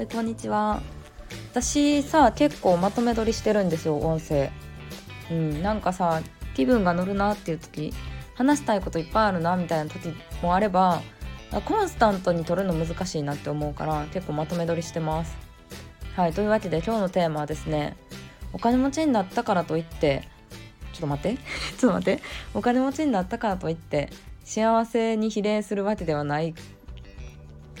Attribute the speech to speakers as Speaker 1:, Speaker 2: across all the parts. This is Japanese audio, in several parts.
Speaker 1: はいこんにちは。私さ結構まとめ撮りしてるんですよ音声。うんなんかさ気分が乗るなっていう時話したいこといっぱいあるなみたいな時もあればコンスタントに撮るの難しいなって思うから結構まとめ撮りしてます。はいというわけで今日のテーマはですねお金持ちになったからといってちょっと待って。ちょっと待って。お金持ちになったからといって幸せに比例するわけではない。ち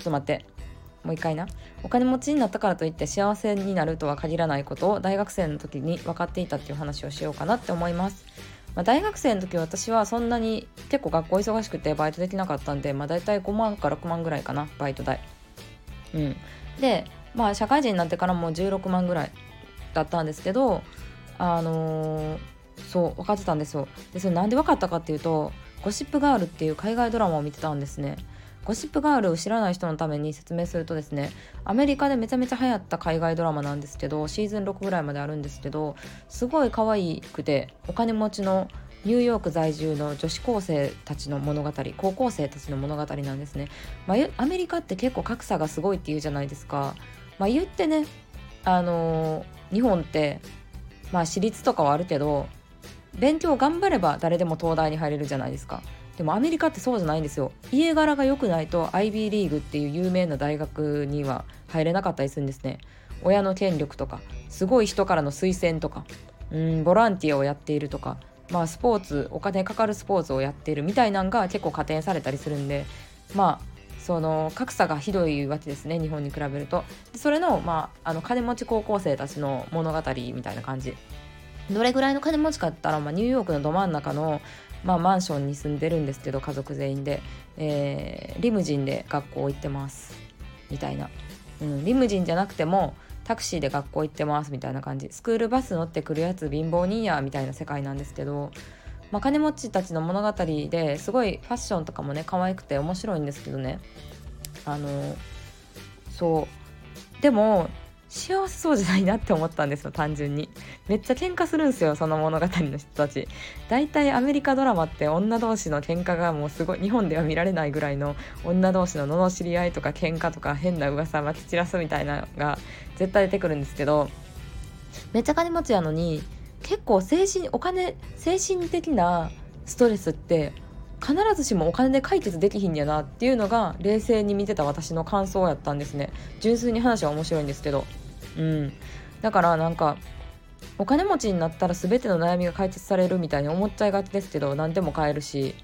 Speaker 1: ょっと待って。もう一回な。お金持ちになったからといって幸せになるとは限らないことを大学生の時に分かっていたっていう話をしようかなって思います、まあ、大学生の時私はそんなに結構学校忙しくてバイトできなかったんで、まあ、大体5万から6万ぐらいかなバイト代。うん。でまあ社会人になってからも16万ぐらいだったんですけどあのー、そう分かってたんですよ。でそれなんで分かったかっていうと「ゴシップガール」っていう海外ドラマを見てたんですね。ゴシップガールを知らない人のために説明するとですねアメリカでめちゃめちゃ流行った海外ドラマなんですけどシーズン6ぐらいまであるんですけどすごい可愛くてお金持ちのニューヨーク在住の女子高生たちの物語高校生たちの物語なんですね、まあ、アメリカって結構格差がすごいっていうじゃないですか、まあ、言ってねあのー、日本ってまあ私立とかはあるけど勉強頑張れば誰でも東大に入れるじゃないですか。でもアメリカってそうじゃないんですよ。家柄が良くないと IB リーグっていう有名な大学には入れなかったりするんですね。親の権力とかすごい人からの推薦とかうんボランティアをやっているとかまあスポーツお金かかるスポーツをやっているみたいなんが結構加点されたりするんでまあその格差がひどいわけですね日本に比べると。それの,、まあ、あの金持ち高校生たちの物語みたいな感じ。どれぐらいの金持ちかって言ったら、まあ、ニューヨークのど真ん中のまあ、マンションに住んでるんですけど家族全員で、えー、リムジンで学校行ってます。みたいな、うん、リムジンじゃなくてもタクシーで学校行ってます。みたいな感じ。スクールバス乗ってくるやつ貧乏人や。みたいな世界なんですけど、まあ、金持ちたちの物語ですごいファッションとかもね可愛くて面白いんですけどね。あのそう。でも幸せそうじゃないなって思ったんですよ単純に。めっちゃ喧嘩するんですよその物語の人たち。大体アメリカドラマって女同士の喧嘩がもうすごい日本では見られないぐらいの女同士の罵り合いとか喧嘩とか変な噂まき散らすみたいなのが絶対出てくるんですけどめっちゃ金持ちやのに結構精神お金精神的なストレスって必ずしもお金で解決できひんやなっていうのが冷静に見てた私の感想やったんですね。純粋に話は面白いんですけど。うん。だからなんかお金持ちになったら全ての悩みが解決されるみたいに思っちゃいがちですけど何でも買えるし。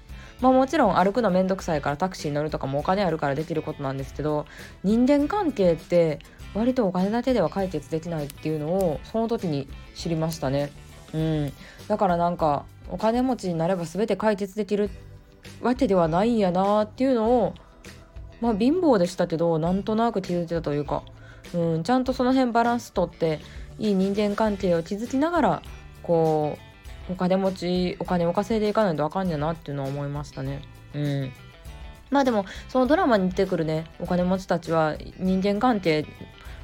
Speaker 1: まあもちろん歩くのめんどくさいからタクシーに乗るとかもお金あるからできることなんですけど人間関係って割とお金だけでは解決できないっていうのをその時に知りましたね。うん。だからなんかお金持ちになれば全て解決できるわけではないんやなっていうのをまあ貧乏でしたけどなんとなく気づいてたというか。うん、ちゃんとその辺バランスとっていい人間関係を築きながらこうお金持ちお金を稼いでいかないとあかんやなっていうのは思いましたね。うんまあでもそのドラマに出てくるねお金持ちたちは人間関係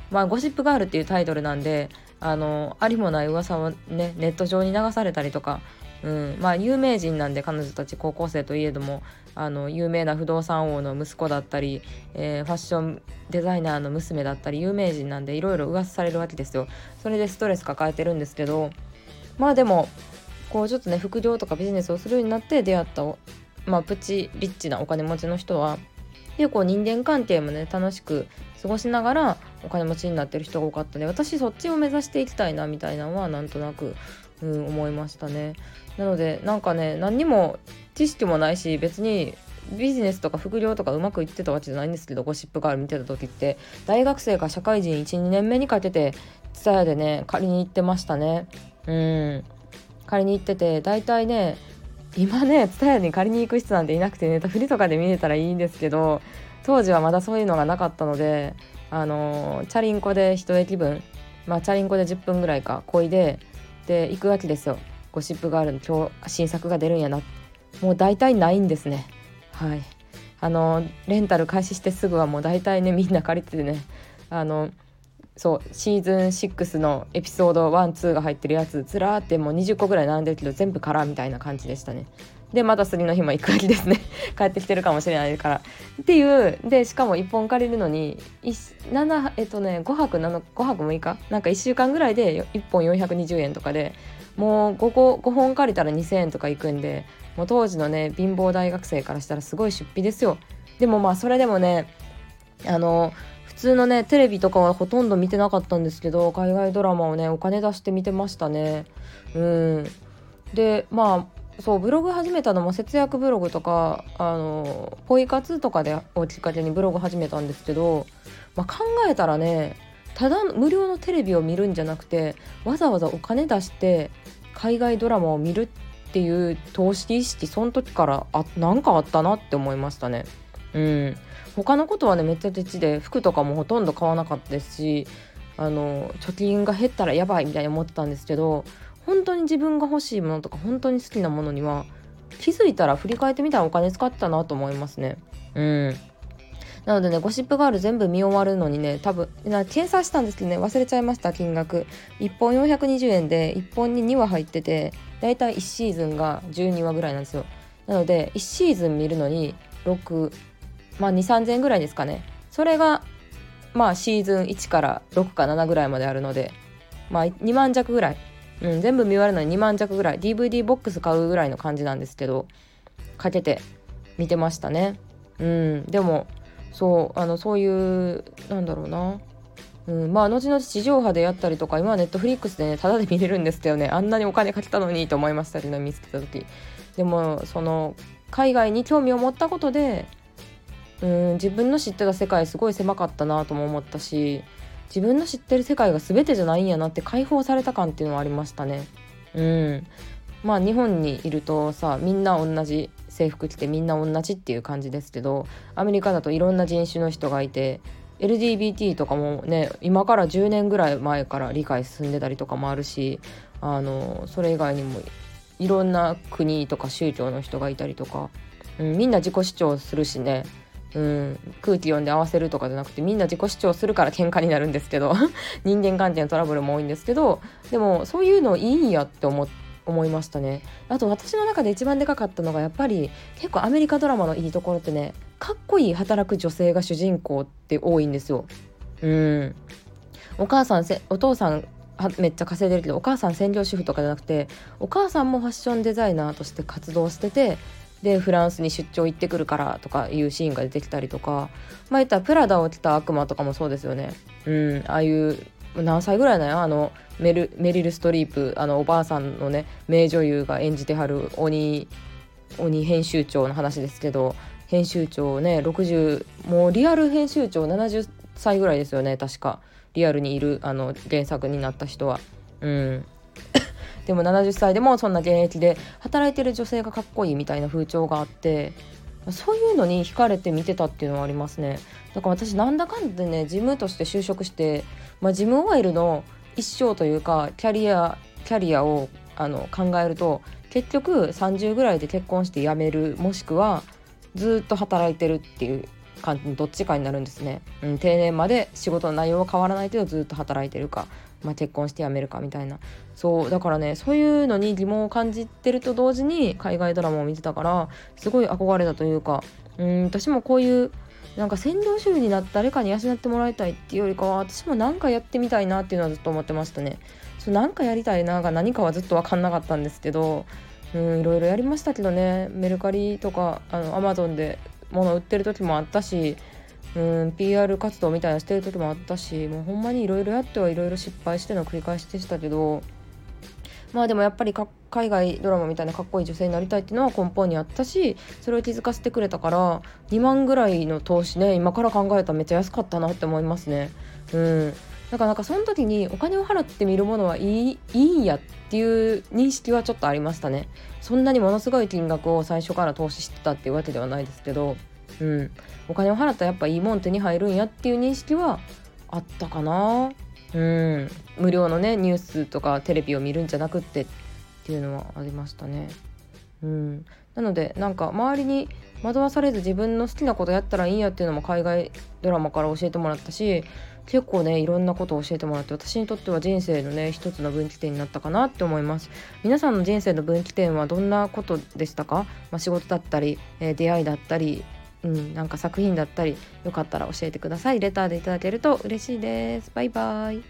Speaker 1: まあゴシップガールっていうタイトルなんであのありもない噂をねネット上に流されたりとかうん、まあ有名人なんで彼女たち高校生といえどもあの有名な不動産王の息子だったり、えー、ファッションデザイナーの娘だったり有名人なんでいろいろ噂されるわけですよそれでストレス抱えてるんですけどまあでもこうちょっとね副業とかビジネスをするようになって出会ったまあプチリッチなお金持ちの人は結構人間関係もね楽しく過ごしながらお金持ちになってる人が多かったんで私そっちを目指していきたいなみたいなのはなんとなくうん、思いましたね。なのでなんかね何にも知識もないし別にビジネスとか副業とかうまくいってたわけじゃないんですけどゴシップガール見てた時って。大学生か社会人12年目にかけてツタヤでね借りに行ってましたね。うん。借りに行ってて大体ね今ねツタヤに借りに行く人なんていなくてネタフリとかで見れたらいいんですけど当時はまだそういうのがなかったのであのチャリンコで1駅分まあチャリンコで10分ぐらいかこいでで行くわけですよ。ゴシップガールの今日新作が出るんやな。もう大体ないんですね。はい。あのレンタル開始してすぐはもう大体ねみんな借りててね。あのそうシーズン6のエピソード12が入ってるやつずらーってもう20個ぐらい並んでるけど全部空みたいな感じでしたね。でまた次の日も行くわけですね。帰ってきてるかもしれないから。っていうでしかも1本借りるのに7えっとね5泊 ,7 5泊6日なんか1週間ぐらいで1本420円とかでもう 5, 5, 5本借りたら2,000円とかいくんでもう当時のね貧乏大学生からしたらすごい出費ですよ。でもまあそれでもねあの普通のねテレビとかはほとんど見てなかったんですけど海外ドラマをねお金出して見てましたね。うん。でまあそうブログ始めたのも節約ブログとかあのポイ活とかでをきっかけにブログ始めたんですけど、まあ、考えたらねただ無料のテレビを見るんじゃなくてわざわざお金出して海外ドラマを見るっていう投資意識その時からあなんかあったなって思いましたね。うん他のことはねめっちゃ手で服とかもほとんど買わなかったですしあの貯金が減ったらやばいみたいに思ってたんですけど本当に自分が欲しいものとか本当に好きなものには気づいたら振り返ってみたらお金使ってたなと思いますね。うん。なのでねゴシップガール全部見終わるのにね多分計算したんですけどね忘れちゃいました金額。1本420円で1本に2話入っててだいたい1シーズンが12話ぐらいなんですよ。なので1シーズン見るのに6まあ2 3 0 0円ぐらいですかね。それがまあシーズン1から6か7ぐらいまであるのでまあ2万弱ぐらい。うん、全部見終わるのに2万着ぐらい DVD ボックス買うぐらいの感じなんですけどかけて見てましたね。うんでもそうあのそういうなんだろうな。うん、まあ後々地上波でやったりとか今はネットフリックスでねタダで見れるんですけどねあんなにお金かけたのにと思いましたけど見つけた時。でもその海外に興味を持ったことでうん自分の知ってた世界すごい狭かったなとも思ったし自分の知ってる世界が全てじゃないんやなって解放された感っていうのはありましたね。うんまあ日本にいるとさみんな同じ制服着てみんな同じっていう感じですけどアメリカだといろんな人種の人がいて LGBT とかもね今から10年ぐらい前から理解進んでたりとかもあるしあのそれ以外にもいろんな国とか宗教の人がいたりとか、うん、みんな自己主張するしねうん、空気読んで合わせるとかじゃなくてみんな自己主張するから喧嘩になるんですけど 人間関係のトラブルも多いんですけどでもそういうのいいんやって思っ思いましたね。あと私の中で一番でかかったのがやっぱり結構アメリカドラマのいいところってねかっこいい働く女性が主人公って多いんですよ。うん。お母さんせお父さんめっちゃ稼いでるけどお母さん専業主婦とかじゃなくてお母さんもファッションデザイナーとして活動しててでフランスに出張行ってくるからとかいうシーンが出てきたりとか。まあ言ったらプラダを着た悪魔とかもそうですよね。うんああいう何歳ぐらいなんやあのメルメリル・ストリープ。あのおばあさんのね名女優が演じてはる鬼鬼編集長の話ですけど。編集長ね60もうリアル編集長70歳ぐらいですよね確か。リアルにいるあの原作になった人は。うん。でも70歳でもそんな現役で働いてる女性がかっこいいみたいな風潮があってそういうのに惹かれて見てたっていうのはありますね。だから私なんだかんだでね事務として就職して、まあ、事務 OL の一生というかキャリアキャリアをあの考えると結局30ぐらいで結婚して辞めるもしくはずっと働いてるっていう感じのどっちかになるんですね、うん、定年まで仕事の内容は変わらないけどずっと働いてるか。まあ、結婚して辞めるかみたいなそうだからねそういうのに疑問を感じてると同時に海外ドラマを見てたからすごい憧れたというかうん私もこういうなんか専業主婦になって誰かに養ってもらいたいっていうよりかは私も何かやってみたいなっていうのはずっと思ってましたね。そうなんかやりたいなが何かはずっと分かんなかったんですけどうんいろいろやりましたけどねメルカリとかあのアマゾンで物売ってる時もあったしうん PR 活動みたいなしてる時もあったしもうほんまにいろいろやってはいろいろ失敗しての繰り返しでしたけどまあでもやっぱり海外ドラマみたいなかっこいい女性になりたいっていうのは根本にあったしそれを気づかせてくれたから2万ぐらいの投資ね今から考えたらめっちゃ安かったなって思いますね。うんだからなんかその時にお金を払って見るものはいいいいんやっていう認識はちょっとありましたね。そんなにものすごい金額を最初から投資してたっていうわけではないですけど。うん、お金を払ったらやっぱいいもん手に入るんやっていう認識はあったかな。うん。無料のねニュースとかテレビを見るんじゃなくってっていうのはありましたね。うん。なのでなんか周りに惑わされず自分の好きなことやったらいいやっていうのも海外ドラマから教えてもらったし結構ねいろんなことを教えてもらって私にとっては人生のね一つの分岐点になったかなって思います。皆さんの人生の分岐点はどんなことでしたか、まあ、仕事だったり、えー、出会いだったりうん、なんか作品だったりよかったら教えてください。レターでいただけると嬉しいです。バイバイ。